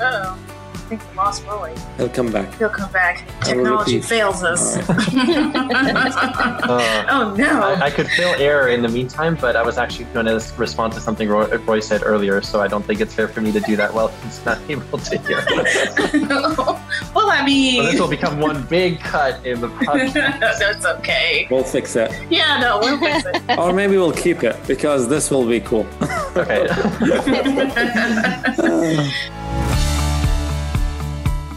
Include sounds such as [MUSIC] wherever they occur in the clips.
Uh-oh. I think we lost Roy. He'll come back. He'll come back. Technology fails us. All [LAUGHS] [LAUGHS] Uh, oh no. I, I could fill error in the meantime, but I was actually going to respond to something Roy, Roy said earlier, so I don't think it's fair for me to do that while he's not [LAUGHS] able to hear. well, I mean, so this will become one big cut in the podcast. that's okay. We'll fix it. Yeah, no, we'll fix it. Or maybe we'll keep it because this will be cool. Okay.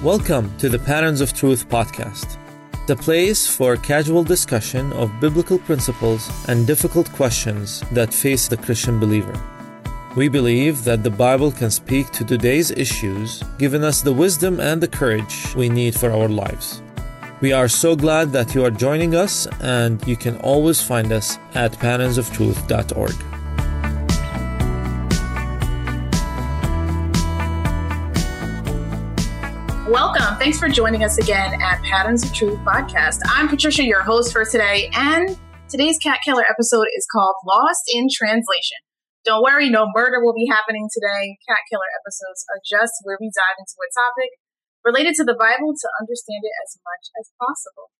Welcome to the Patterns of Truth podcast, the place for casual discussion of biblical principles and difficult questions that face the Christian believer. We believe that the Bible can speak to today's issues, giving us the wisdom and the courage we need for our lives. We are so glad that you are joining us, and you can always find us at patternsofTruth.org. Welcome. Thanks for joining us again at Patterns of Truth podcast. I'm Patricia, your host for today, and today's Cat Killer episode is called Lost in Translation. Don't worry, no murder will be happening today. Cat Killer episodes are just where we dive into a topic related to the Bible to understand it as much as possible.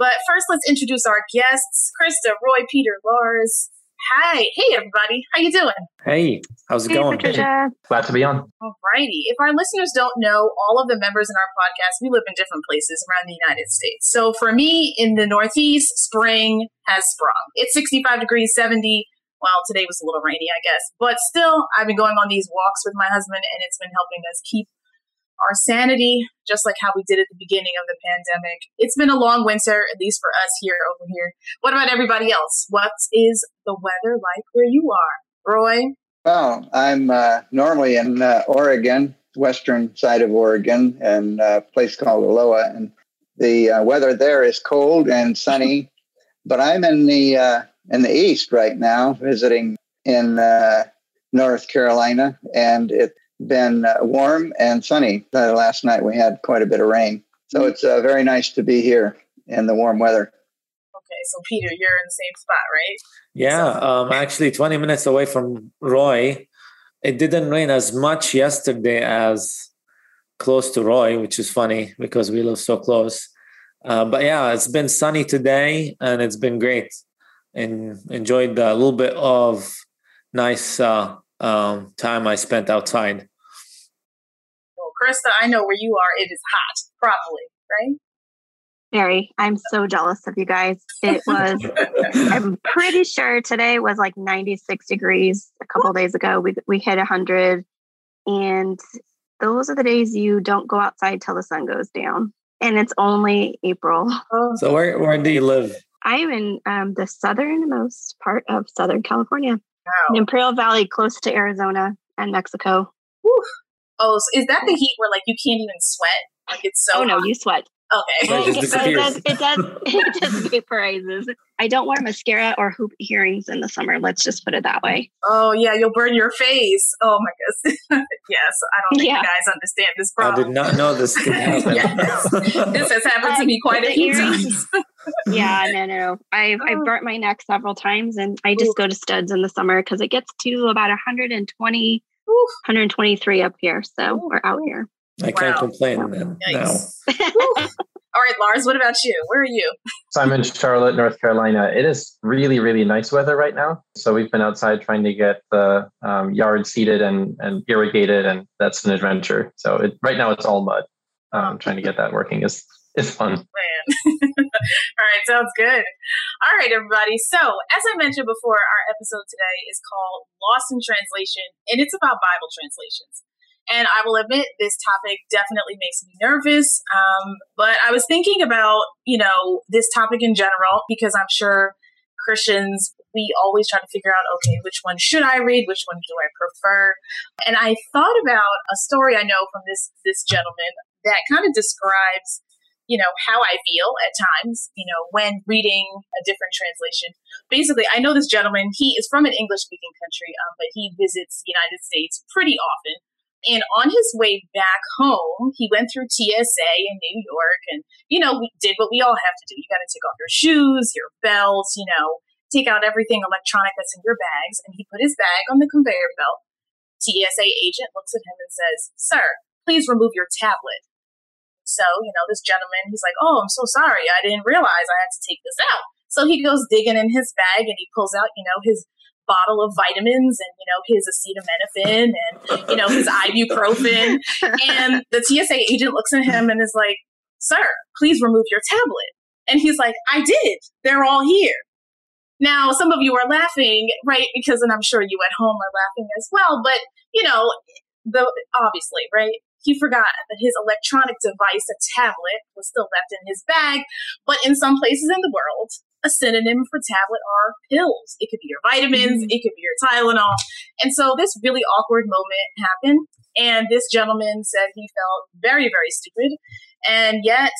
But first, let's introduce our guests: Krista, Roy, Peter, Lars. Hi, hey everybody, how you doing? Hey, how's it Hey, going? Patricia. Glad to be on. Alrighty. If our listeners don't know, all of the members in our podcast, we live in different places around the United States. So for me, in the Northeast, spring has sprung. It's 65 degrees, 70. Well, today was a little rainy, I guess. But still, I've been going on these walks with my husband, and it's been helping us keep our sanity, just like how we did at the beginning of the pandemic. It's been a long winter, at least for us here over here. What about everybody else? What is the weather like where you are? Roy? Well, I'm uh, normally in uh, Oregon, western side of Oregon, and a place called Aloha, and the uh, weather there is cold and sunny. but I'm in the uh, in the east right now, visiting in uh, North Carolina, and it's been uh, warm and sunny. Uh, last night we had quite a bit of rain, so it's uh, very nice to be here in the warm weather. Okay, so Peter, you're in the same spot, right? Yeah, um, actually, 20 minutes away from Roy. It didn't rain as much yesterday as close to Roy, which is funny because we live so close. Uh, but yeah, it's been sunny today and it's been great. And enjoyed a little bit of nice uh, um, time I spent outside. Well, Krista, I know where you are. It is hot, probably, right? Very. I'm so jealous of you guys. It was, [LAUGHS] I'm pretty sure today was like 96 degrees a couple days ago. We, we hit 100. And those are the days you don't go outside till the sun goes down. And it's only April. Oh, So where where do you live? I'm in um, the southernmost part of Southern California, in wow. Imperial Valley, close to Arizona and Mexico. Whew. Oh, so is that the heat where like you can't even sweat? Like it's so oh no, you sweat. Okay. Right, just [LAUGHS] it does, it does, [LAUGHS] it just vaporizes. I don't wear mascara or hoop earrings in the summer. Let's just put it that way. Oh yeah, you'll burn your face. Oh my goodness. [LAUGHS] yes, I don't think Yeah. you guys understand this problem. I did not know this could happen. Yes. This has happened to me quite a few times. Yeah, no, no. I've I've Oh. burnt my neck several times, and I Ooh. just go to studs in the summer because it gets to about 120, Oof. 123 up here. So Ooh, we're out here. I can't Wow. complain then. No. Yikes. [LAUGHS] All right, Lars, what about you? Where are you? So I'm in Charlotte, North Carolina. It is really, really nice weather right now. So we've been outside trying to get the um, yard seeded and, and irrigated, and that's an adventure. So it, right now it's all mud. Um, trying to get that working is is fun. [LAUGHS] All right, sounds good. All right, everybody. So, as I mentioned before, our episode today is called Lost in Translation, and it's about Bible translations. And I will admit, this topic definitely makes me nervous. Um, but I was thinking about, you know, this topic in general because I'm sure Christians, we always try to figure out, okay, which one should I read? Which one do I prefer? And I thought about a story I know from this this gentleman that kind of describes you know, how I feel at times, you know, when reading a different translation. Basically, I know this gentleman, he is from an English speaking country, um, but he visits the United States pretty often. And on his way back home, he went through TSA in New York and, you know, we did what we all have to do. You got to take off your shoes, your belts, you know, take out everything electronic that's in your bags. And he put his bag on the conveyor belt. TSA agent looks at him and says, Sir, please remove your tablet. So, you know, this gentleman, he's like, oh, I'm so sorry. I didn't realize I had to take this out. So he goes digging in his bag and he pulls out, you know, his bottle of vitamins and, you know, his acetaminophen and, you know, his ibuprofen. [LAUGHS] and the TSA agent looks at him and is like, sir, please remove your tablet. And he's like, I did. They're all here. Now, some of you are laughing, right? Because, and I'm sure you at home are laughing as well, but, you know, the obviously, right? He forgot that his electronic device, a tablet, was still left in his bag. But in some places in the world, a synonym for tablet are pills. It could be your vitamins, mm-hmm. it could be your Tylenol. And so this really awkward moment happened. And this gentleman said he felt very, very stupid. And yet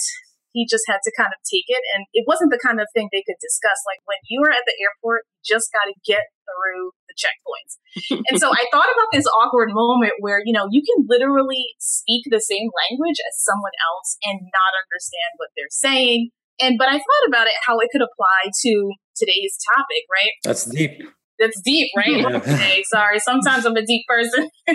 he just had to kind of take it. And it wasn't the kind of thing they could discuss. Like when you are at the airport, you just got to get through the checkpoints. And so I thought about this awkward moment where, you know, you can literally speak the same language as someone else and not understand what they're saying. And but I thought about it how it could apply to today's topic, right? That's deep. That's deep, right? Yeah. [LAUGHS] Okay, sorry. Sometimes I'm a deep person. [LAUGHS]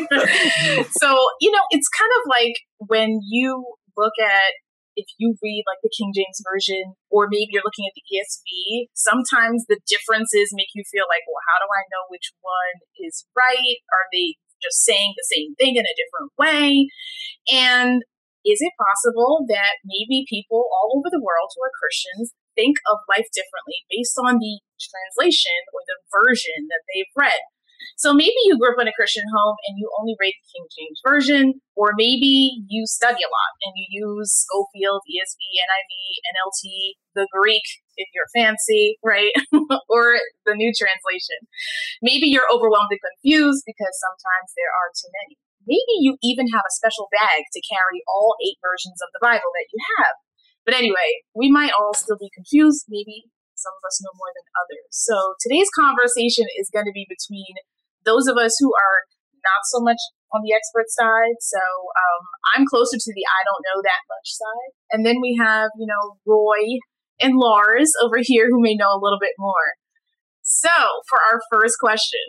so, you know, it's kind of like when you look at if you read like the King James Version, or maybe you're looking at the ESV, sometimes the differences make you feel like, well, how do I know which one is right? Are they just saying the same thing in a different way? And is it possible that maybe people all over the world who are Christians think of life differently based on the translation or the version that they've read? So maybe you grew up in a Christian home and you only read the King James Version, or maybe you study a lot and you use Scofield, ESV, NIV, NLT, the Greek if you're fancy, right? [LAUGHS] or the new translation. Maybe you're overwhelmed and confused because sometimes there are too many. Maybe you even have a special bag to carry all eight versions of the Bible that you have. But anyway, we might all still be confused. Maybe some of us know more than others. So today's conversation is going to be between those of us who are not so much on the expert side. So um, I'm closer to the I don't know that much side. And then we have, you know, Roy and Lars over here who may know a little bit more. So for our first question,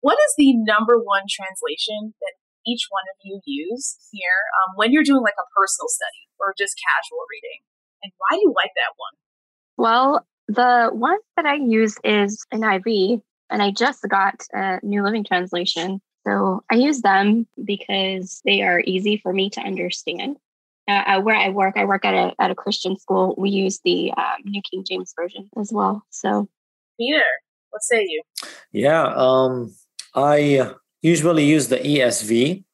what is the number one translation that each one of you use here um, when you're doing like a personal study or just casual reading? And why do you like that one? Well, the one that I use is NIV, and I just got a New Living Translation. So I use them because they are easy for me to understand. Uh, where I work, I work at a at a Christian school. We use the um, New King James Version as well. So, Peter, what say you? Yeah, um, I usually use the ESV.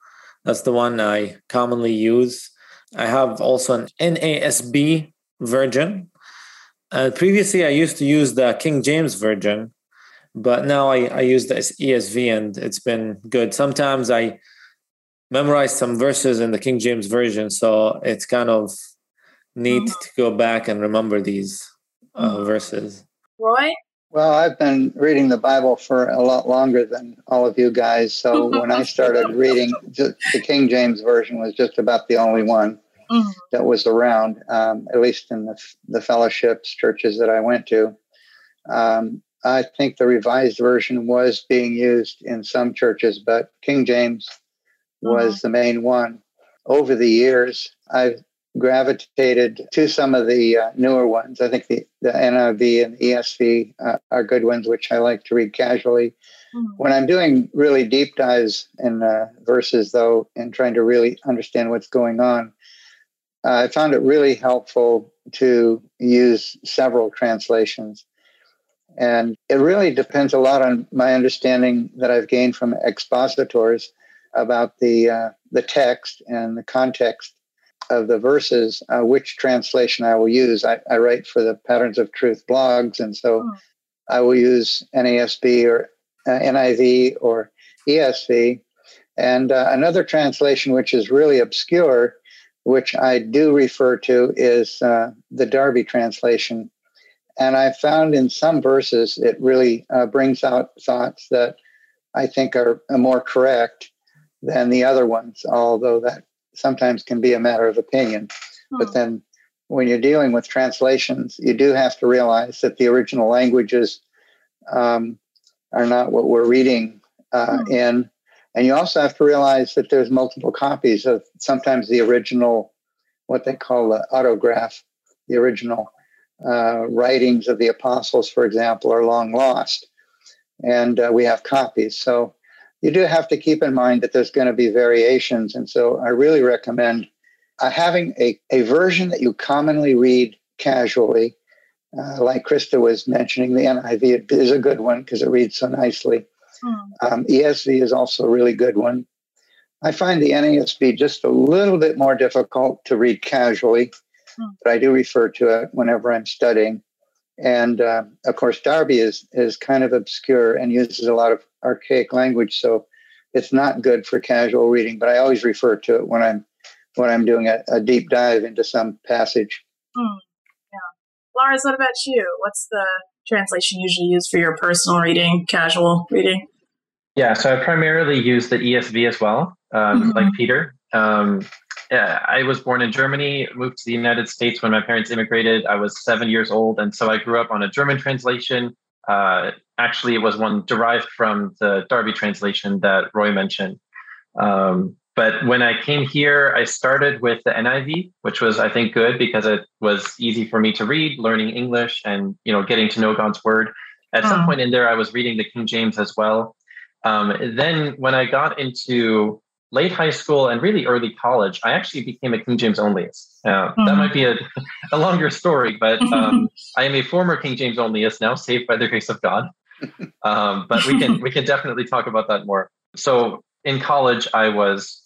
That's the one I commonly use. I have also an NASB version. Uh, previously, I used to use the King James version, but now I, I use the ESV and it's been good. Sometimes I memorize some verses in the King James version, so it's kind of neat mm-hmm. to go back and remember these uh, mm-hmm. verses. Roy? Well, I've been reading the Bible for a lot longer than all of you guys. So [LAUGHS] when I started reading, just, the King James version was just about the only one mm-hmm. that was around, um, at least in the, the fellowships, churches that I went to. Um, I think the revised version was being used in some churches, but King James was mm-hmm. the main one. Over the years, I've gravitated to some of the uh, newer ones. I think the, the NIV and the ESV uh, are good ones, which I like to read casually. Mm-hmm. When I'm doing really deep dives in uh, verses, though, and trying to really understand what's going on, I found it really helpful to use several translations. And it really depends a lot on my understanding that I've gained from expositors about the uh, the text and the context of the verses, uh, which translation I will use. I, I, write for the Patterns of Truth blogs, and so oh. I will use NASB or uh, NIV or ESV. And uh, another translation, which is really obscure, which I do refer to, is uh, the Darby translation and I found in some verses it really uh, brings out thoughts that I think are more correct than the other ones, although that sometimes can be a matter of opinion. Hmm. But then when you're dealing with translations, you do have to realize that the original languages um, are not what we're reading uh, hmm. in. And you also have to realize that there's multiple copies of sometimes the original, what they call the autograph, the original uh, writings of the apostles, for example, are long lost. And uh, we have copies. So you do have to keep in mind that there's going to be variations. And so I really recommend uh, having a, a version that you commonly read casually. Uh, like Krista was mentioning, the NIV is a good one because it reads so nicely. Hmm. Um, ESV is also a really good one. I find the NASB just a little bit more difficult to read casually. But I do refer to it whenever I'm studying. And uh, of course, Darby is is kind of obscure and uses a lot of archaic language, so it's not good for casual reading. But I always refer to it when I'm when I'm doing a, a deep dive into some passage. Hmm. Yeah, Lars, what about you? What's the translation usually used for your personal reading, casual reading? Yeah, so I primarily use the ESV as well, um, mm-hmm. like Peter. Um, yeah, I was born in Germany, moved to the United States when my parents immigrated. I was seven years old, and so I grew up on a German translation. Uh, actually, it was one derived from the Darby translation that Roy mentioned. Um, but when I came here, I started with the NIV, which was, I think, good because it was easy for me to read, learning English, and you know, getting to know God's word. At some point in there, I was reading the King James as well. Um, then when I got into late high school and really early college, I actually became a King James onlyist. Uh, mm-hmm. That might be a, [LAUGHS] a longer story, but um, [LAUGHS] I am a former King James onlyist now, saved by the grace of God. Um, but we can we can definitely talk about that more. So in college, I was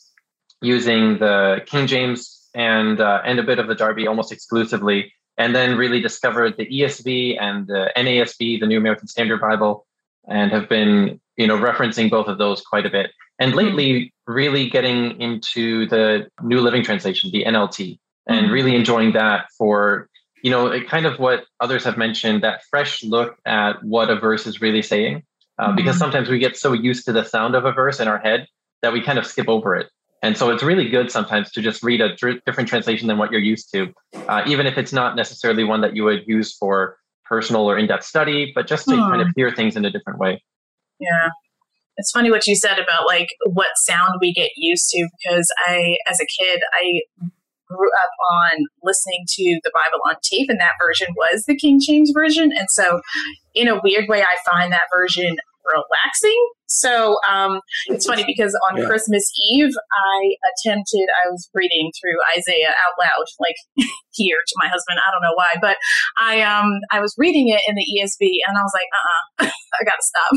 using the King James and uh, and a bit of the Darby almost exclusively, and then really discovered the ESV and the NASB, the New American Standard Bible, and have been you know referencing both of those quite a bit and hmm. lately really getting into the new living translation the nlt and hmm. really enjoying that for you know kind of what others have mentioned that fresh look at what a verse is really saying uh, mm-hmm. because sometimes we get so used to the sound of a verse in our head that we kind of skip over it and so it's really good sometimes to just read a dr- different translation than what you're used to uh, even if it's not necessarily one that you would use for personal or in-depth study but just to mm. kind of hear things in a different way yeah. It's funny what you said about like what sound we get used to because I, as a kid, I grew up on listening to the Bible on tape, and that version was the King James version. And so, in a weird way, I find that version relaxing. So um, it's funny because on yeah. Christmas Eve, I attempted, I was reading through Isaiah out loud, like [LAUGHS] here to my husband. I don't know why, but I um I was reading it in the ESV and I was like, uh uh [LAUGHS] I gotta stop.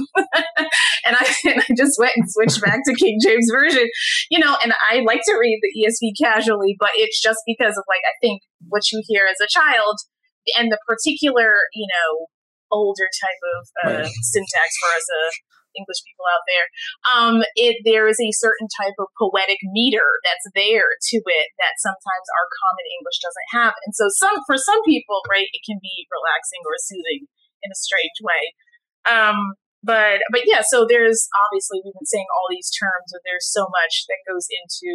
[LAUGHS] and, I, and I just went and switched back to King James Version, you know, and I like to read the ESV casually, but it's just because of like, I think what you hear as a child and the particular, you know, older type of uh, syntax for us uh, English people out there. Um, it there is a certain type of poetic meter that's there to it that sometimes our common English doesn't have, and so some for some people, right, it can be relaxing or soothing in a strange way. Um, but but yeah, so there's obviously we've been saying all these terms, but there's so much that goes into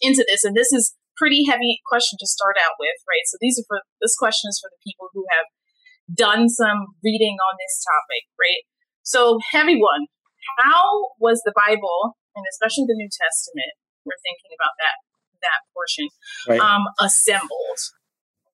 into this, and this is pretty heavy question to start out with, right? So these are for this question is for the people who have done some reading on this topic, right? So, heavy one. How was the Bible, and especially the New Testament, we're thinking about that that portion, right. um, assembled?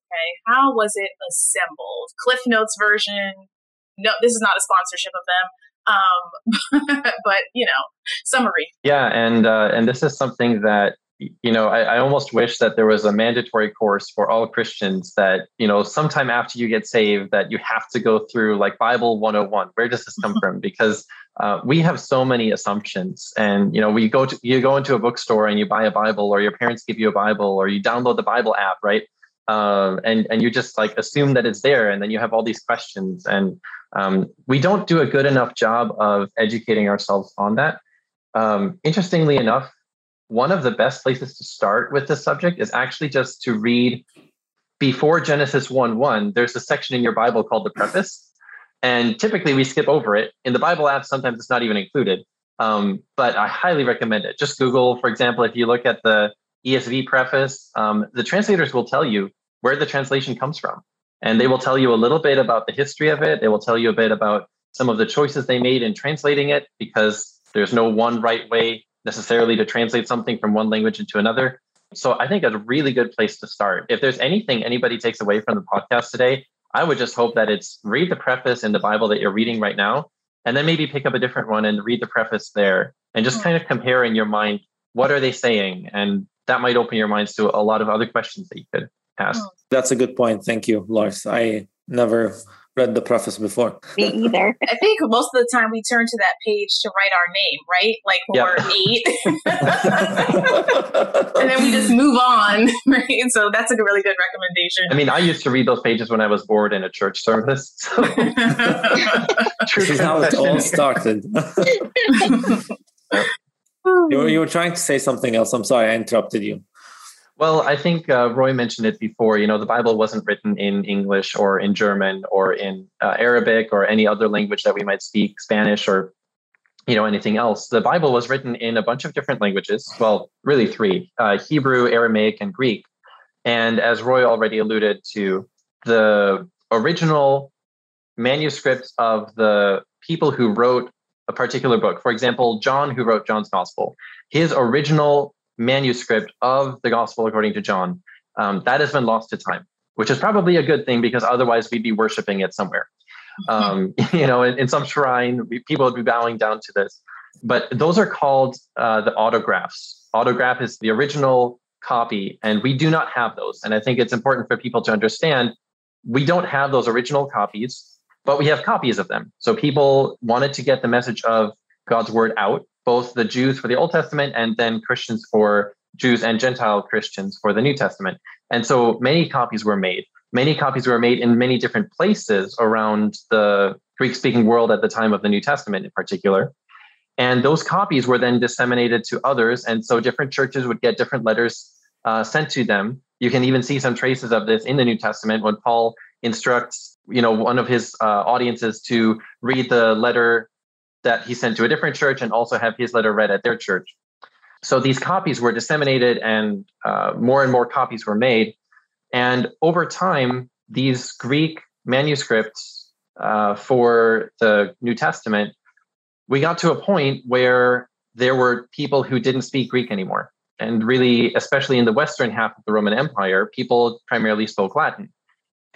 Okay, how was it assembled? Cliff Notes version. No, this is not a sponsorship of them. Um, [LAUGHS] but you know, summary. Yeah, and uh, and this is something that you know, I, I, almost wish that there was a mandatory course for all Christians that, you know, sometime after you get saved, that you have to go through like Bible 101. Where does this come mm-hmm. from? Because uh, we have so many assumptions. And, you know, we go to, you go into a bookstore and you buy a Bible, or your parents give you a Bible, or you download the Bible app, right? Um, and, and you just like assume that it's there. And then you have all these questions. And um, we don't do a good enough job of educating ourselves on that. Um, interestingly enough, one of the best places to start with this subject is actually just to read before Genesis 1 1. There's a section in your Bible called the preface. And typically we skip over it. In the Bible app, sometimes it's not even included. Um, but I highly recommend it. Just Google, for example, if you look at the ESV preface, um, the translators will tell you where the translation comes from. And they will tell you a little bit about the history of it. They will tell you a bit about some of the choices they made in translating it because There's no one right way necessarily to translate something from one language into another. So I think that's a really good place to start. If there's anything anybody takes away from the podcast today, I would just hope that it's read the preface in the Bible that you're reading right now, and then maybe pick up a different one and read the preface there and just hmm. kind of compare in your mind what are they saying? And that might open your minds to a lot of other questions that you could ask. Hmm. That's a good point. Thank you, Lars. I never read the preface before. Me either. [LAUGHS] I think most of the time we turn to that page to write our name, right? Like for eight. [LAUGHS] [LAUGHS] and then we just move on, right? So that's a really good recommendation. I mean, I used to read those pages when I was bored in a church service. So. this is how it all started. you, you were trying to say something else. I'm sorry, I interrupted you. Well, I think uh, Roy mentioned it before. You know, the Bible wasn't written in English or in German or in uh, Arabic or any other language that we might speak, Spanish or you know anything else. The Bible was written in a bunch of different languages. Well, really three: uh, Hebrew, Aramaic, and Greek. And as Roy already alluded to, the original manuscripts of the people who wrote a particular book. For example, John, who wrote John's Gospel, his original manuscript of the gospel according to John, um, that has been lost to time, which is probably a good thing because otherwise we'd be worshiping it somewhere. [LAUGHS] Um, [LAUGHS] you know, in, in, some shrine, we, people would be bowing down to this. But those are called uh, the autographs. Autograph is the original copy, and we do not have those. And I think it's important for people to understand we don't have those original copies, but we have copies of them. So people wanted to get the message of God's word out both the Jews for the Old Testament and then Christians for Jews and Gentile Christians for the New Testament. And so many copies were made. Many copies were made in many different places around the Greek speaking world at the time of the New Testament in particular. And those copies were then disseminated to others. And so different churches would get different letters uh, sent to them. You can even see some traces of this in the New Testament when Paul instructs, you know, one of his uh, audiences to read the letter that he sent to a different church and also have his letter read at their church. So these copies were disseminated and uh, more and more copies were made. And over time, these Greek manuscripts uh, for the New Testament, we got to a point where there were people who didn't speak Greek anymore. And really, especially in the Western half of the Roman Empire, people primarily spoke Latin.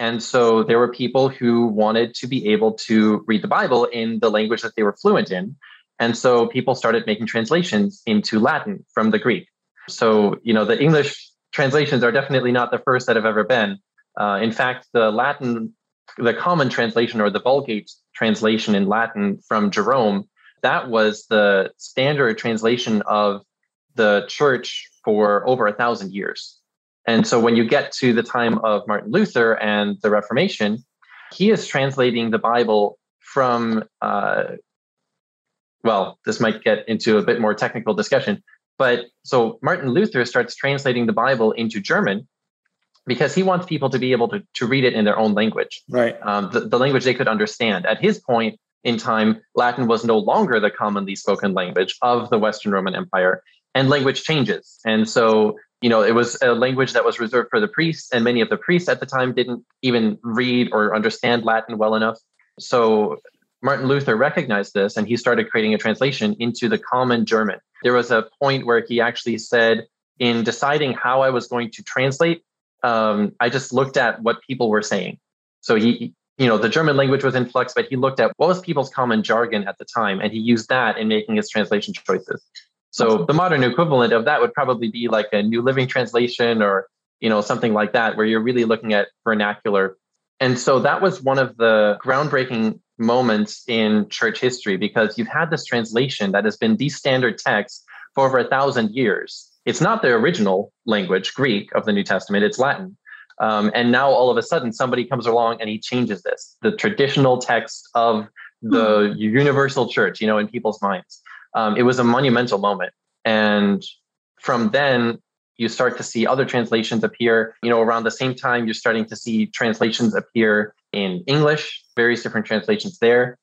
And so there were people who wanted to be able to read the Bible in the language that they were fluent in. And so people started making translations into Latin from the Greek. So, you know, the English translations are definitely not the first that have ever been. Uh, in fact, the Latin, the common translation or the Vulgate translation in Latin from Jerome, that was the standard translation of the church for over a thousand years. And so when you get to the time of Martin Luther and the Reformation, he is translating the Bible from, uh, well, this might get into a bit more technical discussion. But so Martin Luther starts translating the Bible into German because he wants people to be able to, to read it in their own language, right? Um, the, the language they could understand. At his point in time, Latin was no longer the commonly spoken language of the Western Roman Empire, and language changes. And so you know, it was a language that was reserved for the priests, and many of the priests at the time didn't even read or understand Latin well enough. So Martin Luther recognized this and he started creating a translation into the common German. There was a point where he actually said, in deciding how I was going to translate, um, I just looked at what people were saying. So he, you know, the German language was in flux, but he looked at what was people's common jargon at the time, and he used that in making his translation choices. So the modern equivalent of that would probably be like a New Living Translation or you know something like that, where you're really looking at vernacular. And so that was one of the groundbreaking moments in church history because you've had this translation that has been the standard text for over a thousand years. It's not the original language, Greek, of the New Testament, it's Latin. Um, and now all of a sudden somebody comes along and he changes this, the traditional text of the hmm. universal church, you know, in people's minds um, it was a monumental moment. And from then, you start to see other translations appear. You know, around the same time, you're starting to see translations appear in English, various different translations there.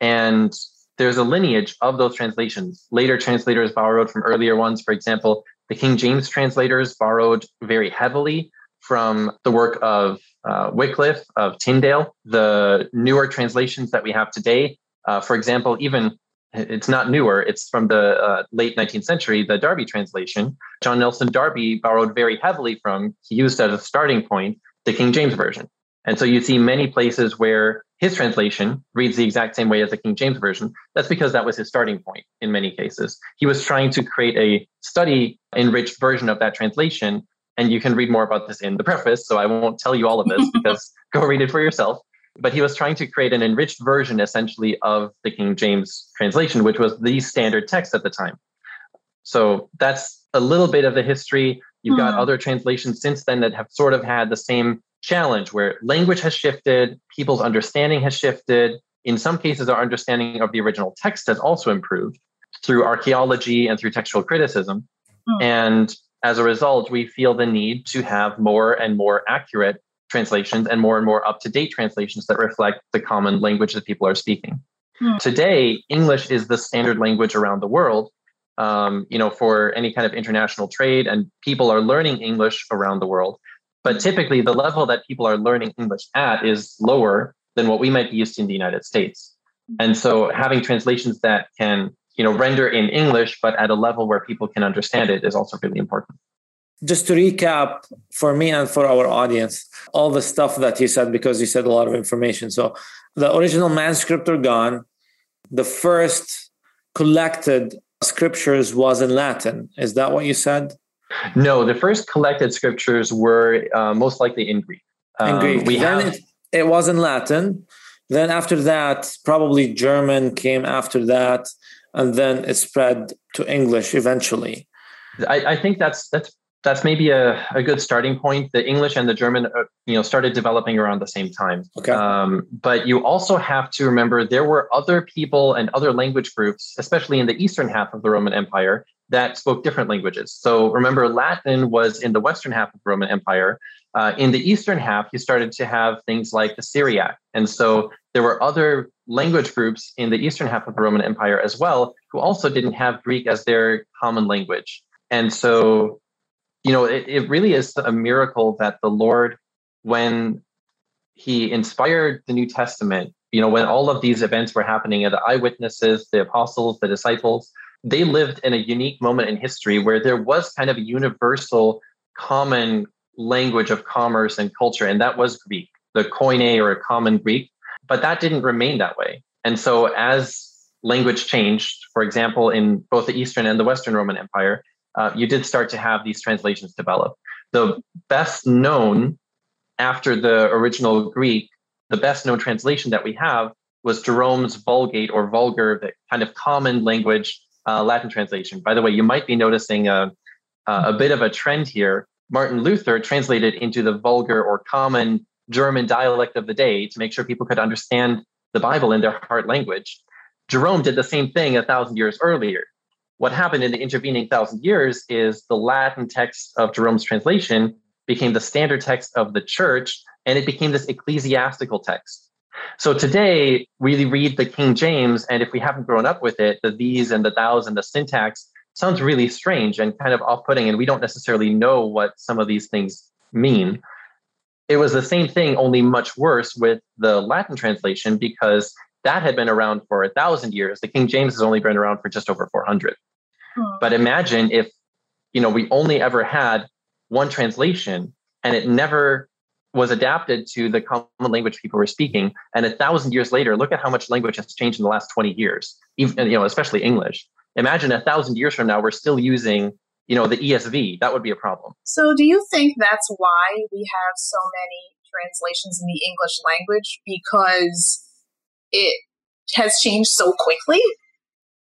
And there's a lineage of those translations. Later translators borrowed from earlier ones. For example, the King James translators borrowed very heavily from the work of uh, Wycliffe, of Tyndale. The newer translations that we have today, uh, for example, even it's not newer. It's from the uh, late 19th century, the Darby translation. John Nelson Darby borrowed very heavily from, he used as a starting point, the King James Version. And so you see many places where his translation reads the exact same way as the King James Version. That's because that was his starting point in many cases. He was trying to create a study enriched version of that translation. And you can read more about this in the preface. So I won't tell you all of this [LAUGHS] because go read it for yourself. But he was trying to create an enriched version essentially of the King James translation, which was the standard text at the time. So that's a little bit of the history. You've got hmm. other translations since then that have sort of had the same challenge where language has shifted, people's understanding has shifted. In some cases, our understanding of the original text has also improved through archaeology and through textual criticism. Hmm. And as a result, we feel the need to have more and more accurate translations and more and more up to date translations that reflect the common language that people are speaking. Hmm. Today, English is the standard language around the world. Um, you know, for any kind of international trade, and people are learning English around the world. But typically, the level that people are learning English at is lower than what we might be used to in the United States. And so, having translations that can, you know, render in English but at a level where people can understand it is also really important. Just to recap for me and for our audience, all the stuff that you said because you said a lot of information. So, the original manuscript are gone. The first collected scriptures was in Latin. Is that what you said? No, the first collected scriptures were uh, most likely in Greek. Um, in Greek. We then have, it, it was in Latin. Then after that, probably German came after that, and then it spread to English eventually. I, I think that's that's that's maybe a, a good starting point. The English and the German, uh, you know, started developing around the same time. Okay. Um, but you also have to remember there were other people and other language groups, especially in the eastern half of the Roman Empire, that spoke different languages. So remember, Latin was in the western half of the Roman Empire. Uh, in the eastern half, you started to have things like the Syriac. And so there were other language groups in the eastern half of the Roman Empire as well who also didn't have Greek as their common language. And so, you know, it, it really is a miracle that the Lord, when he inspired the New Testament, you know, when all of these events were happening, the eyewitnesses, the apostles, the disciples, they lived in a unique moment in history where there was kind of a universal common language of commerce and culture, and that was Greek, the Koine or common Greek. But that didn't remain that way. And so as language changed, for example, in both the Eastern and the Western Roman Empire, uh, you did start to have these translations develop. The best known after the original Greek, the best known translation that we have was Jerome's Vulgate or Vulgar, the kind of common language uh, Latin translation. By the way, you might be noticing a, a bit of a trend here. Martin Luther translated into the vulgar or common German dialect of the day to make sure people could understand the Bible in their heart language. Jerome did the same thing a thousand years earlier. What happened in the intervening thousand years is the Latin text of Jerome's translation became the standard text of the church, and it became this ecclesiastical text. So today we read the King James, and if we haven't grown up with it, the these and the thous and the syntax sounds really strange and kind of off-putting, and we don't necessarily know what some of these things mean. It was the same thing, only much worse with the Latin translation because that had been around for a thousand years. The King James has only been around for just over 400. But imagine if, you know, we only ever had one translation and it never was adapted to the common language people were speaking. And a thousand years later, look at how much language has changed in the last 20 years, even, you know, especially English. Imagine a thousand years from now, we're still using, you know, the ESV. That would be a problem. So do you think that's why we have so many translations in the English language? Because it has changed so quickly?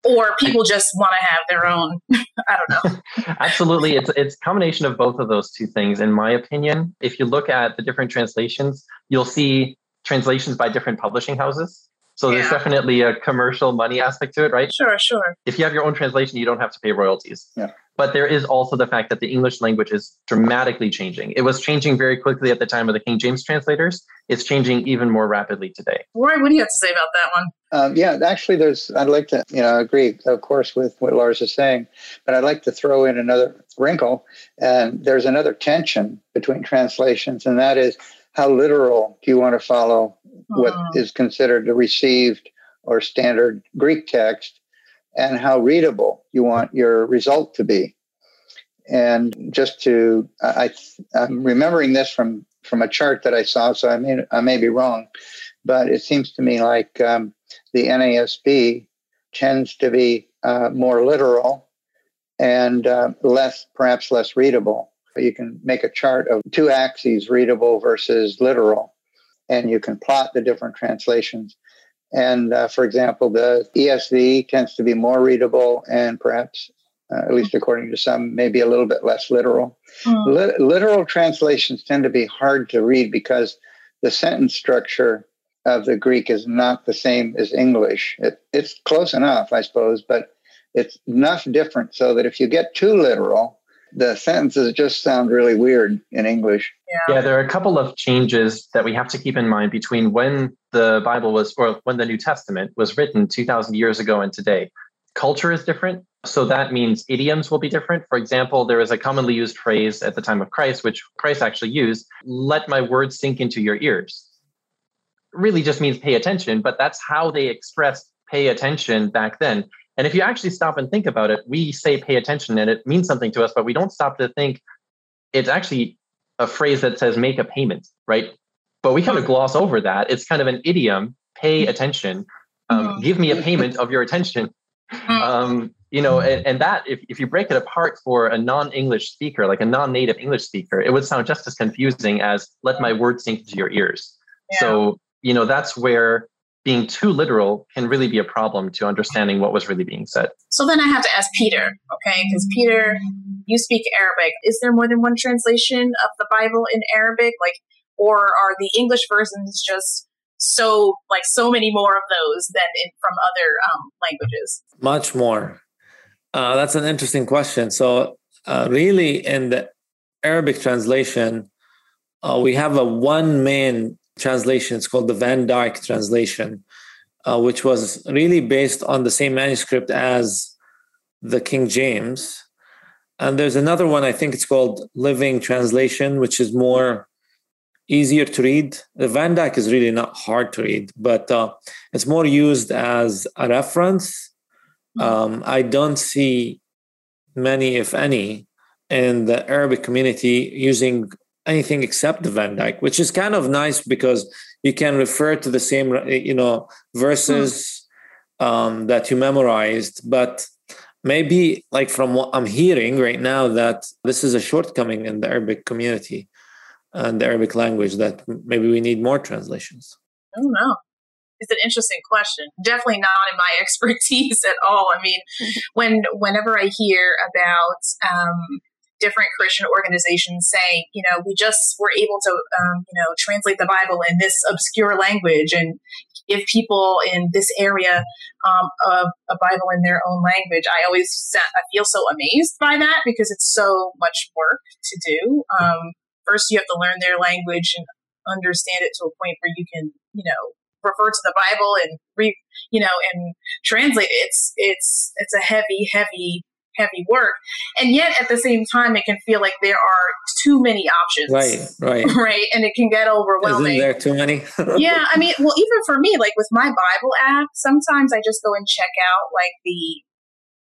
Or people just want to have their own. [LAUGHS] I don't know. [LAUGHS] Absolutely. It's it's a combination of both of those two things in my opinion. If you look at the different translations you'll see translations by different publishing houses so yeah. there's definitely a commercial money aspect to it right sure sure if you have your own translation you don't have to pay royalties yeah but there is also the fact that the English language is dramatically changing. It was changing very quickly at the time of the King James translators. It's changing even more rapidly today. Roy, what do you have to say about that one? Um, yeah, actually, there's. I'd like to, you know, agree, of course, with what Lars is saying, but I'd like to throw in another wrinkle, and there's another tension between translations, and that is how literal do you want to follow what hmm. considered a received or standard Greek text and how readable you want your result to be. And just to, I, I'm remembering this from from a chart that I saw, so I may I may be wrong, but it seems to me like um, the NASB tends to be uh, more literal and uh, less, perhaps less readable. You can make a chart of two axes, readable versus literal, and you can plot the different translations. And uh, for example, the ESV tends to be more readable and perhaps, uh, at least according to some, maybe a little bit less literal. Mm. literal translations tend to be hard to read because the sentence structure of the Greek is not the same as English. It, it's close enough, I suppose, but it's enough different so that if you get too literal, the sentences just sound really weird in English. Yeah. yeah, there are a couple of changes that we have to keep in mind between when the Bible was, or when the New Testament was written 2,000 years ago and today. Culture is different. So that means idioms will be different. For example, there is a commonly used phrase at the time of Christ, which Christ actually used let my words sink into your ears. Really just means pay attention, but that's how they expressed pay attention back then. And if you actually stop and think about it, we say pay attention and it means something to us, but we don't stop to think it's actually a phrase that says make a payment, right? But we kind of gloss over that. It's kind of an idiom pay attention, um, mm-hmm. give me a payment of your attention. Mm-hmm. Um, you know, and, and that if, if you break it apart for a non-English speaker, like a non-native English speaker, it would sound just as confusing as let my words sink into your ears. Yeah. So, you know, that's where being too literal can really be a problem to understanding what was really being said. So then I have to ask Peter, okay? Because Peter, you speak Arabic. Is there more than one translation of the Bible in Arabic? Like, or are the English versions just so like so many more of those than in from other um, languages? Much more. Uh, that's an interesting question. So, uh, really, in the Arabic translation, uh, we have a one main translation. It's called the Van Dyck translation, uh, which was really based on the same manuscript as the King James. And there's another one, I think it's called Living Translation, which is more easier to read. The Van Dyck is really not hard to read, but uh, it's more used as a reference. Hmm. Um, I don't see many, if any, in the Arabic community using anything except the Van Dyck, which is kind of nice because you can refer to the same, you know, verses mm. um, that you memorized. But maybe, like from what I'm hearing right now, that this is a shortcoming in the Arabic community and the Arabic language that maybe we need more translations. I don't know. It's an interesting question. Definitely not in my [LAUGHS] expertise at all. I mean, [LAUGHS] when whenever I hear about um, different Christian organizations saying, you know, we just were able to, um, you know, translate the Bible in this obscure language and give people in this area um, a, a, Bible in their own language. I always I feel so amazed by that because it's so much work to do. Um, first, you have to learn their language and understand it to a point where you can, you know, refer to the Bible and read, you know, and translate it. It's it's it's a heavy, heavy heavy work. And yet at the same time, it can feel like there are too many options. Right, right. [LAUGHS] Right. And it can get overwhelming. Isn't there too many? [LAUGHS] yeah. I mean, well, even for me, like with my Bible app, sometimes I just go and check out like the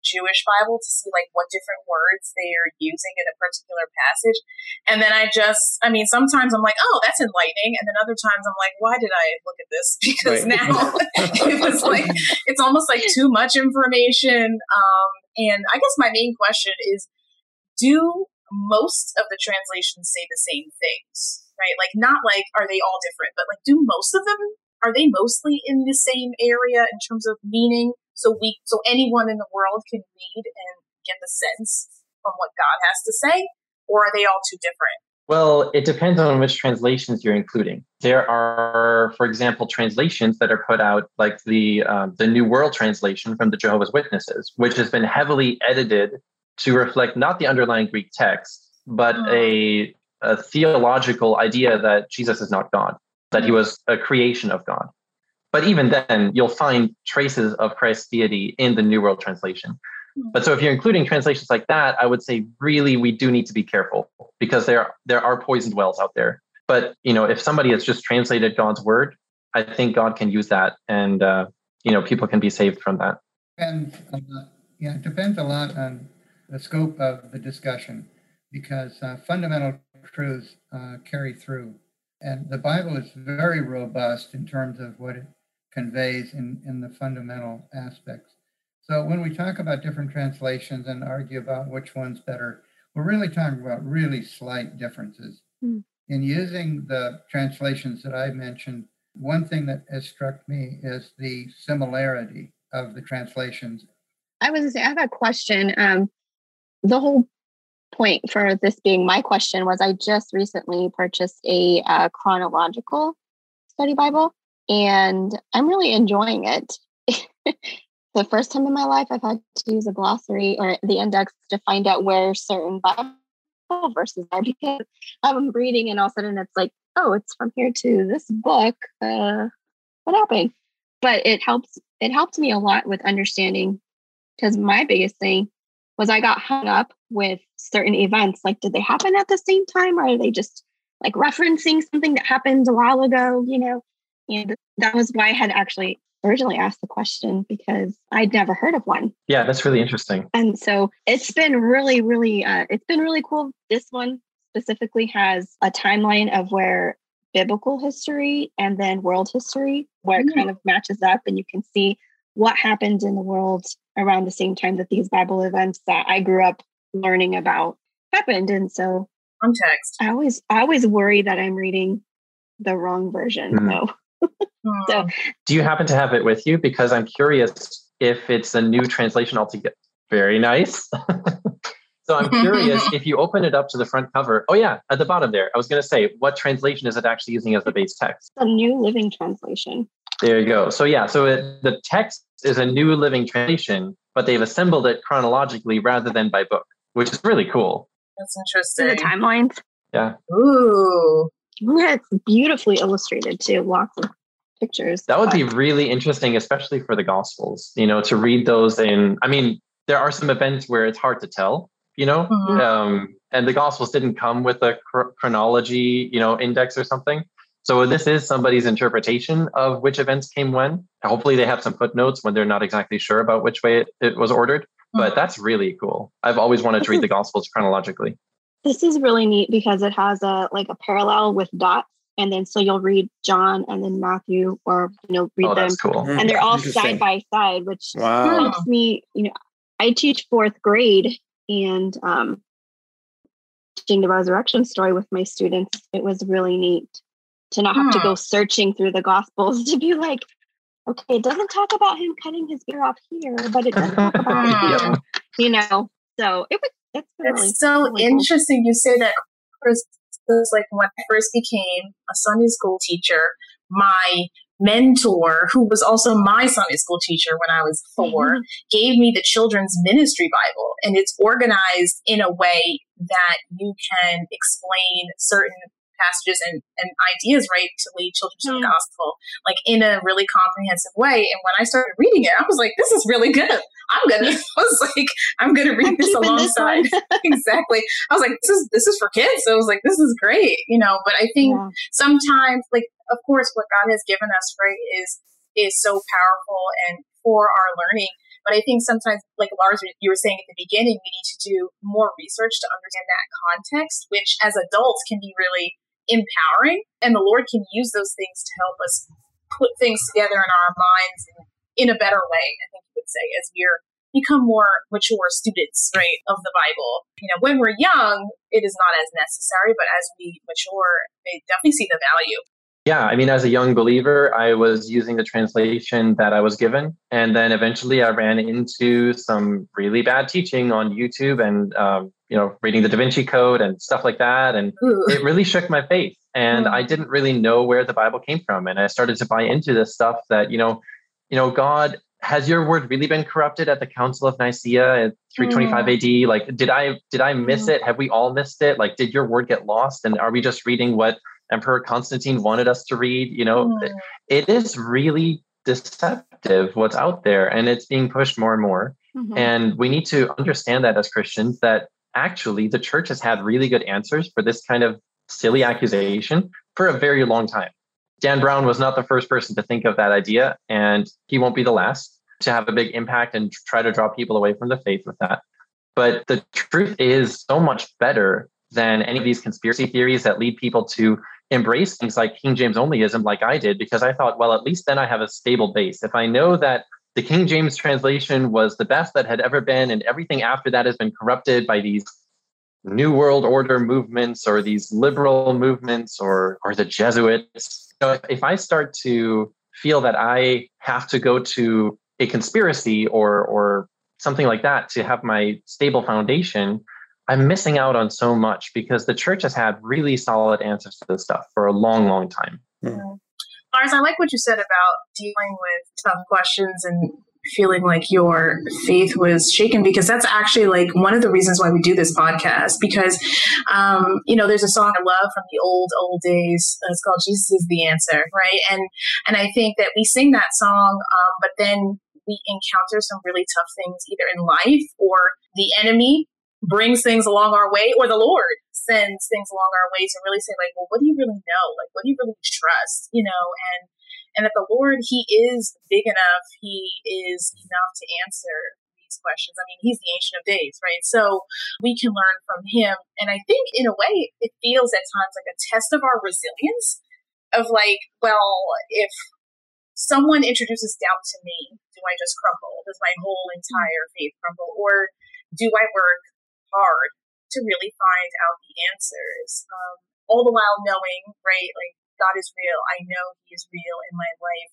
Jewish Bible to see like what different words they are using in a particular passage. And then I just, I mean, sometimes I'm like, oh, that's enlightening. And then other times I'm like, why did I look at this? [LAUGHS] Because right. now it was like, it's almost like too much information. Um, and I guess my main question is do most of the translations say the same things? Right? Like, not like are they all different, but like, do most of them, are they mostly in the same area in terms of meaning? So we, so anyone in the world can read and get the sense from what God has to say, or are they all too different? Well, it depends on which translations you're including. There are, for example, translations that are put out, like the um, the New World Translation from the Jehovah's Witnesses, which has been heavily edited to reflect not the underlying Greek text, but oh. a, a theological idea that Jesus is not God, that he was a creation of God. But even then, you'll find traces of Christ's deity in the New World Translation. But so if you're including translations like that, I would say really we do need to be careful because there there are poisoned wells out there. But you know, if somebody has just translated God's word, I think God can use that, and uh, you know, people can be saved from that. depends a lot. Yeah, it depends a lot on the scope of the discussion because uh, fundamental truths uh, carry through. And the Bible is very robust in terms of what it conveys in, in the fundamental aspects. So when we talk about different translations and argue about which one's better, we're really talking about really slight differences. Mm. In using the translations that I mentioned, one thing that has struck me is the similarity of the translations. I was I have a question. Um, the whole point for this being my question was I just recently purchased a uh, chronological study Bible, and I'm really enjoying it. [LAUGHS] the first time in my life I've had to use a glossary or the index to find out where certain Bible verses are because I'm reading and all of a sudden it's like, oh, it's from here to this book. Uh, what happened? But it helps. It helped me a lot with understanding because my biggest thing was I got hung up with certain events. Like, did they happen at the same time, or are they just like referencing something that happened a while ago? You know, and that was why I had actually originally asked the question because I'd never heard of one. Yeah, that's really interesting. And so it's been really, really, uh, it's been really cool. This one specifically has a timeline of where biblical history and then world history, where mm-hmm. it kind of matches up, and you can see what happened in the world around the same time that these Bible events that I grew up learning about happened. And so context. I always I always worry that I'm reading the wrong version mm. though. [LAUGHS] so hmm. do you happen to have it with you? Because I'm curious if it's a new translation altogether. Very nice. [LAUGHS] so I'm curious [LAUGHS] if you open it up to the front cover. Oh yeah, at the bottom there. I was going to say, what translation is it actually using as the base text? A New Living Translation. There you go. So yeah, so it, the text is a New Living Translation, but they've assembled it chronologically rather than by book, which is really cool. That's interesting. The timelines. Yeah. Ooh. Yeah, it's beautifully illustrated too. Lots of pictures. That would be really interesting, especially for the Gospels. You know, to read those in. I mean, there are some events where it's hard to tell. You know, mm-hmm. um, and the Gospels didn't come with a cr- chronology, you know, index or something. So this is somebody's interpretation of which events came when. Hopefully they have some footnotes when they're not exactly sure about which way it, it was ordered. But that's really cool. I've always wanted to read the Gospels chronologically. This is really neat because it has a like a parallel with dots, and then so you'll read John and then Matthew, or you know read oh, them, cool. and they're all side by side, which wow. helps me. You know, I teach fourth grade, and um, teaching the resurrection story with my students. It was really neat to not have hmm. to go searching through the gospels [LAUGHS] to be like okay it doesn't talk about him cutting his ear off here but it does talk about [LAUGHS] here you know so it was it's really, so really interesting cool. you say that Chris was like when I first became a Sunday school teacher my mentor, who was also my Sunday school teacher when I was 4 mm-hmm. gave me the children's ministry Bible. And it's organized in a way that you can explain certain passages and, and ideas right to lead children to the gospel like in a really comprehensive way. And when i started reading it i was like this is really good. I'm gonna [LAUGHS] i was like i'm gonna read I'm this alongside. this [LAUGHS] exactly. I was like this is this is for kids. So i was like this is great you know? But i think yeah. sometimes like of course what god has given us right is is so powerful and for our learning. But I think sometimes, like Lars, you were saying at the beginning, we need to do more research to understand that context, which as adults can be really empowering. And the Lord can use those things to help us put things together in our minds in, in a better way, I think you would say, as we're become more mature students, right, of the Bible. You know, when we're young, it is not as necessary, but as we mature, they definitely see the value. Yeah, I mean, as a young believer, I was using the translation that I was given. And then eventually I ran into some really bad teaching on YouTube and um, you know, reading the Da Vinci Code and stuff like that. And Ooh. it really shook my faith. And mm. I didn't really know where the Bible came from. And I started to buy into this stuff that, you know, you know, God, has your word really been corrupted at the Council of Nicaea at 325 mm. AD? Like, did I did I miss mm. it? Have we all missed it? Like, did your word get lost? And are we just reading what Emperor Constantine wanted us to read? You know, mm. it, it is really deceptive what's out there and it's being pushed more and more. Mm-hmm. And we need to understand that as Christians that actually the church has had really good answers for this kind of silly accusation for a very long time. Dan Brown was not the first person to think of that idea, and he won't be the last. to have a big impact and try to draw people away from the faith with that. But the truth is so much better than any of these conspiracy theories that lead people to embrace things like King James onlyism, like I did, because I thought, well, at least then I have a stable base. If I know that the King James translation was the best that had ever been, and everything after that has been corrupted by these New World Order movements or these liberal movements or, or the Jesuits. So if I start to feel that I have to go to a conspiracy or, or something like that to have my stable foundation, I'm missing out on so much because the church has had really solid answers to this stuff for a long, long time. Mm. Lars, I like what you said about dealing with tough questions and feeling like your faith was shaken because that's actually like one of the reasons why we do this podcast because um, you know there's a song i love from the old old days it's called jesus is the answer right? And and i think that we sing that song um, but then we encounter some really tough things either in life or the enemy brings things along our way or the Lord sends things along our way to really say like, well, what do you really know? Like, what do you really trust? You know, and and that the Lord, He is big enough, He is enough to answer these questions. I mean, He's the Ancient of Days, right? So we can learn from Him, and I think in a way, it feels at times like a test of our resilience. Of like, well, if someone introduces doubt to me, do I just crumble? Does my whole entire faith crumble? Or do I work hard to really find out the answers. Um, all the while knowing, right, like God is real. I know He is real in my life.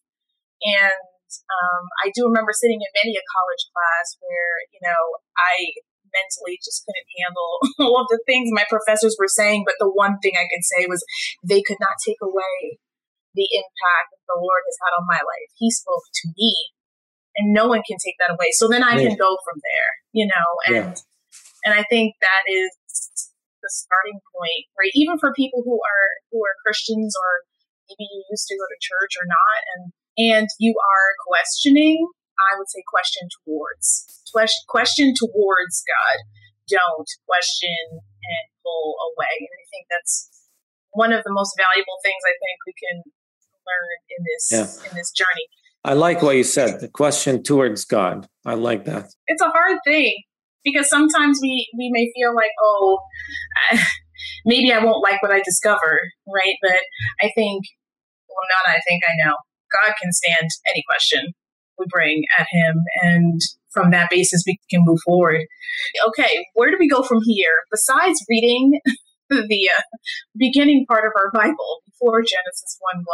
And um, I do remember sitting in many a college class where, you know, I mentally just couldn't handle [LAUGHS] all of the things my professors were saying. But the one thing I could say was they could not take away the impact that the Lord has had on my life. He spoke to me, and no one can take that away. So then I yeah. can go from there, you know, and. Yeah and I think that is the starting point, right? Even for people who are who are Christians or maybe you used to go to church or not, and and you are questioning, I would say question towards question towards God. Don't question and pull away. And I think that's one of the most valuable things I think we can learn in this yeah. in this journey. I like what you said, the question towards God. I like that. It's a hard thing because sometimes we we may feel like oh [LAUGHS] maybe i won't like what i discover right? But i think well not i think i know god can stand any question we bring at him. And from that basis we can move forward. Okay where do we go from here? Besides reading [LAUGHS] the uh, beginning part of our bible before genesis 1 1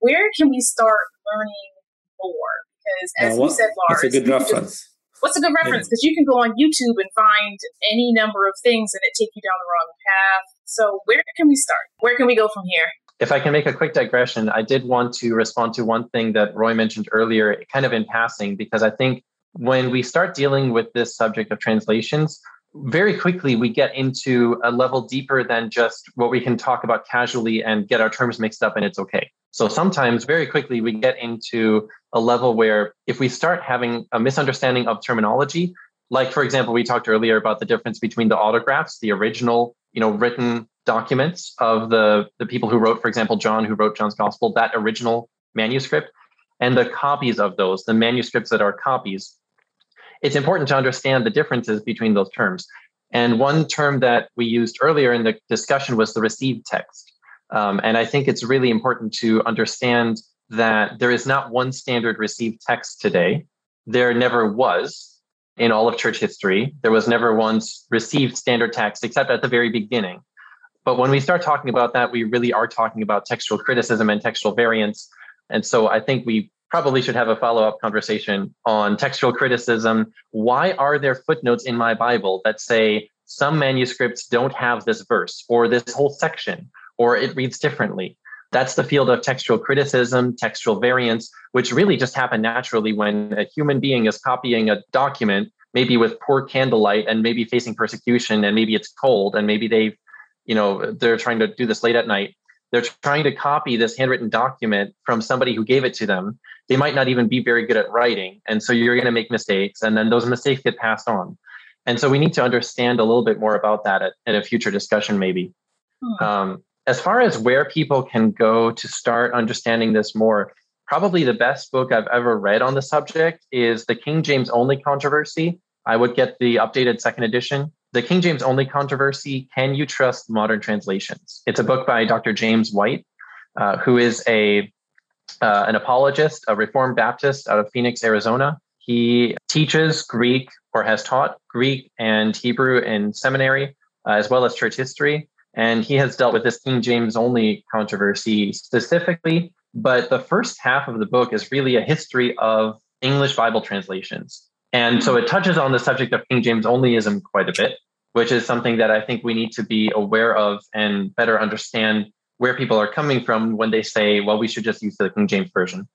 where can we start learning more? Because as uh, well, said lars that's a good reference What's a good reference? Because you can go on YouTube and find any number of things and it take you down the wrong path. So where can we start? Where can we go from here? If I can make a quick digression, I did want to respond to one thing that Roy mentioned earlier, kind of in passing, because I think when we start dealing with this subject of translations, very quickly we get into a level deeper than just what we can talk about casually and get our terms mixed up and it's okay. So sometimes very quickly we get into a level where if we start having a misunderstanding of terminology, like for example, we talked earlier about the difference between the autographs, the original, you know, written documents of the the people who wrote, for example, John, who wrote John's Gospel, that original manuscript, and the copies of those, the manuscripts that are copies. It's important to understand the differences between those terms. And one term that we used earlier in the discussion was the received text. Um, and I think it's really important to understand that there is not one standard received text today. There never was in all of church history. There was never once received standard text except at the very beginning. But when we start talking about that, we really are talking about textual criticism and textual variants. And so I think we probably should have a follow up conversation on textual criticism. Why are there footnotes in my Bible that say some manuscripts don't have this verse or this whole section? or it reads differently. That's the field of textual criticism, textual variants, which really just happen naturally when a human being is copying a document, maybe with poor candlelight and maybe facing persecution, and maybe it's cold, and maybe they've, you know, they're trying to do this late at night. They're trying to copy this handwritten document from somebody who gave it to them. They might not even be very good at writing. And so you're going to make mistakes, and then those mistakes get passed on. And so we need to understand a little bit more about that at, at a future discussion, maybe. Hmm. Um, as far as where people can go to start understanding this more, probably the best book I've ever read on the subject is The King James Only Controversy. I would get the updated second edition. The King James Only Controversy Can You Trust Modern Translations? It's a book by Dr. James White, uh, who is a uh, an apologist, a Reformed Baptist out of Phoenix, Arizona. He teaches Greek or has taught Greek and Hebrew in seminary, uh, as well as church history. And he has dealt with this King James only controversy specifically. But the first half of the book is really a history of English Bible translations. And so it touches on the subject of King James onlyism quite a bit, which is something that I think we need to be aware of and better understand where people are coming from when they say, well, we should just use the King James Version.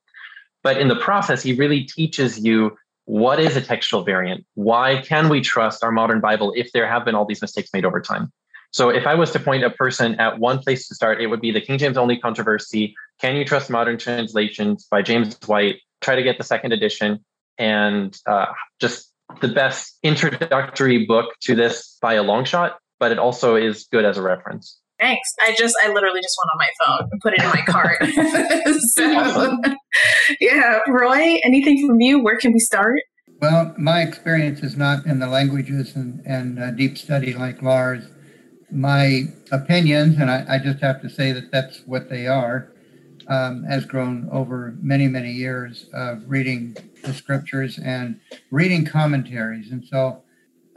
But in the process, he really teaches you what is a textual variant? Why can we trust our modern Bible if there have been all these mistakes made over time? So if I was to point a person at one place to start, it would be the King James only controversy. Can you trust modern translations by James White? Try to get the second edition and uh, just the best introductory book to this by a long shot, but it also is good as a reference. Thanks. I just, I literally just went on my phone and put it in my cart. [LAUGHS] [LAUGHS] so, yeah. Roy, anything from you? Where can we start? Well, my experience is not in the languages and, and uh, deep study like Lars. My opinions, and I, I, just have to say that that's what they are, um, has grown over many, many years of reading the scriptures and reading commentaries. And so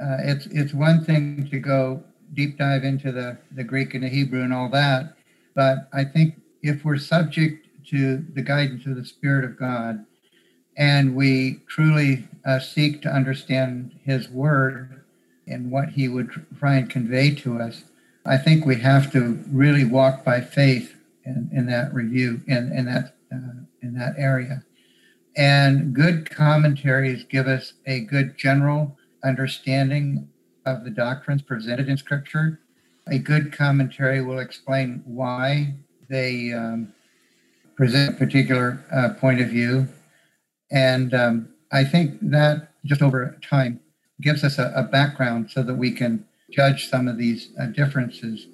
uh, it's, it's one thing to go deep dive into the, the Greek and the Hebrew and all that. But I think if we're subject to the guidance of the Spirit of God and we truly uh, seek to understand His Word and what He would try and convey to us, I think we have to really walk by faith in, in that review, in, in, that, uh, in that area. And good commentaries give us a good general understanding of the doctrines presented in Scripture. A good commentary will explain why they um, present a particular uh, point of view. And um, I think that just over time gives us a, a, background so that we can judge some of these uh, differences.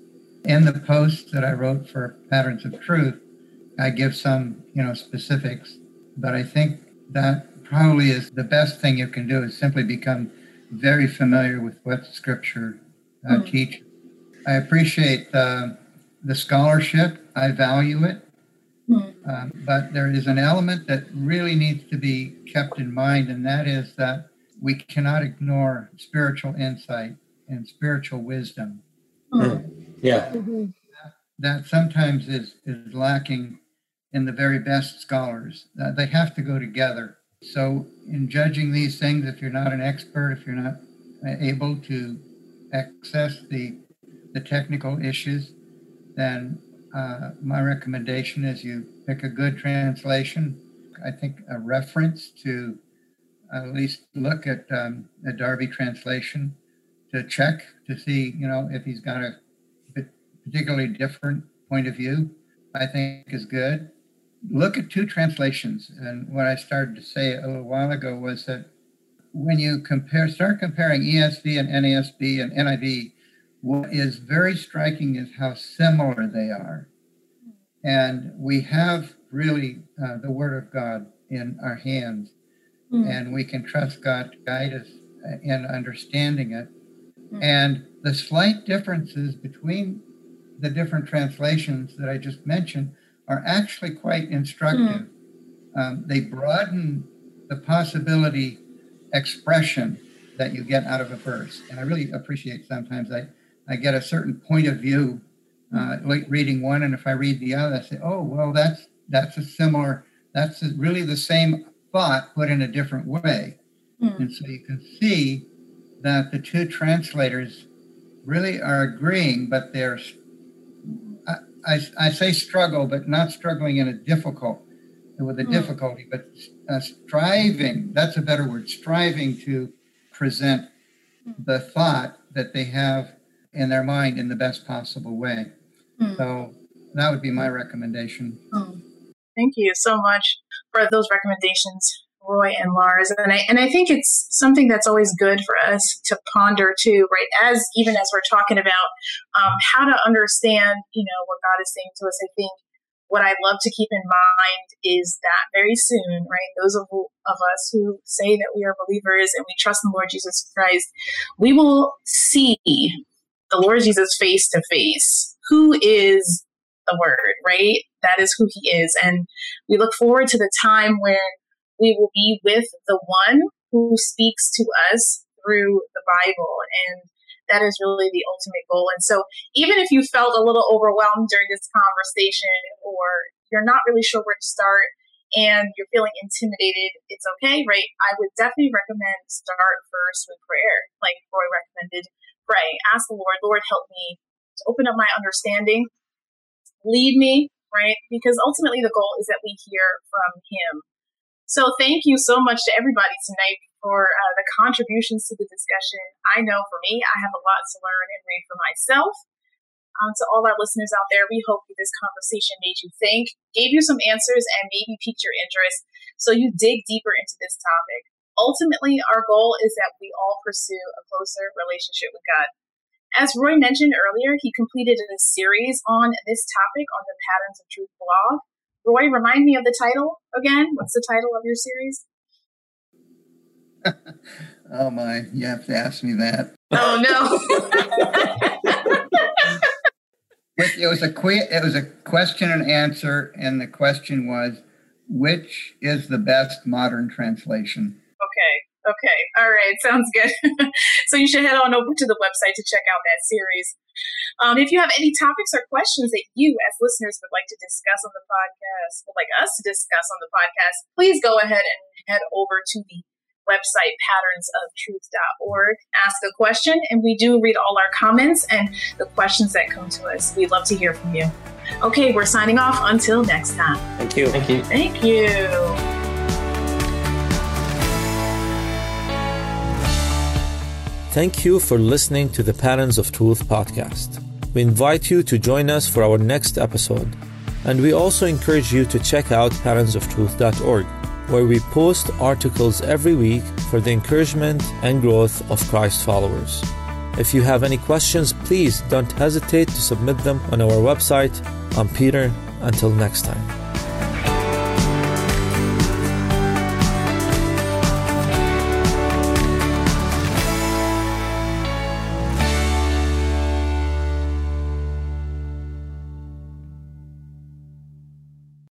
In the post that I wrote for Patterns of Truth, I give some, you know, specifics, but I think that probably is the best thing you can do is simply become very familiar with what Scripture uh, mm. teaches. I appreciate uh, the scholarship. I value it. Mm. Um, but there is an element that really needs to be kept in mind, and that is that we cannot ignore spiritual insight and spiritual wisdom. Mm. Yeah. Mm-hmm. That, that, sometimes is, is lacking in the very best scholars. Uh, they have to go together. So, in judging these things, if you're not an expert, if you're not able to access the, the technical issues, then uh, my recommendation is you pick a good translation. I think a reference to at least look at um, a Darby translation to check to see, you know, if he's got a particularly different point of view, I think is good look at two translations. And what I started to say a little while ago was that when you compare, start comparing ESV and NASB and NIV, what is very striking is how similar they are. And we have really uh, the Word of God in our hands, mm. and we can trust God to guide us in understanding it. Mm. And the slight differences between the different translations that I just mentioned are actually quite instructive. Mm. Um, they broaden the possibility expression that you get out of a verse. And I really appreciate sometimes I, I get a certain point of view uh, like reading one, and if I read the other, I say, oh, well, that's that's a similar, that's a, really the same thought put in a different way. Mm. And so you can see that the two translators really are agreeing, but they're I, I say struggle, but not struggling in a difficult, with a mm. difficulty, but uh, striving, that's a better word, striving to present hmm. the thought that they have in their mind in the best possible way. Mm. So that would be my recommendation. Mm. Thank you so much for those recommendations. Roy and Lars. And I, and I think it's something that's always good for us to ponder too, right? As even as we're talking about um, how to understand, you know, what God is saying to us, I think what I love to keep in mind is that very soon, right, those of, of us who say that we are believers and we trust in the Lord Jesus Christ, we will see the Lord Jesus face to face. Who is the Word, right? That is who He is. And we look forward to the time when we will be with the one who speaks to us through the Bible. And that is really the ultimate goal. And so, even if you felt a little overwhelmed during this conversation, or you're not really sure where to start, and you're feeling intimidated, it's okay, right? I would definitely recommend start first with prayer, like Roy recommended. Pray, ask the Lord, Lord, help me to open up my understanding, lead me, right? Because ultimately, the goal is that we hear from Him. So, thank you so much to everybody tonight for uh, the contributions to the discussion. I know for me, I have a lot to learn and read for myself. Um, to all our listeners out there, we hope that this conversation made you think, gave you some answers, and maybe piqued your interest so you dig deeper into this topic. Ultimately, our goal is that we all pursue a closer relationship with God. As Roy mentioned earlier, he completed a series on this topic on the Patterns of Truth blog. Roy, remind me of the title again. What's the title of your series? [LAUGHS] oh my, you have to ask me that. Oh no. [LAUGHS] [LAUGHS] it, was a que- it was a question and answer, and the question was, which is the best modern translation? Okay. Okay. All right. [LAUGHS] Sounds good. so you should head on over to the website to check out that series. Um, if you have any topics or questions that you, as listeners, would like to discuss on the podcast, would like us to discuss on the podcast, please go ahead and head over to the website patternsofTruth.org. Ask a question, and we do read all our comments and the questions that come to us. We'd love to hear from you. Okay, we're signing off until next time. Thank you. Thank you. Thank you. Thank you for listening to the Patterns of Truth podcast. We invite you to join us for our next episode, and we also encourage you to check out patternsofTruth.org where we post articles every week for the encouragement and growth of Christ followers. If you have any questions, please don't hesitate to submit them on our website. I'm Peter. Until next time.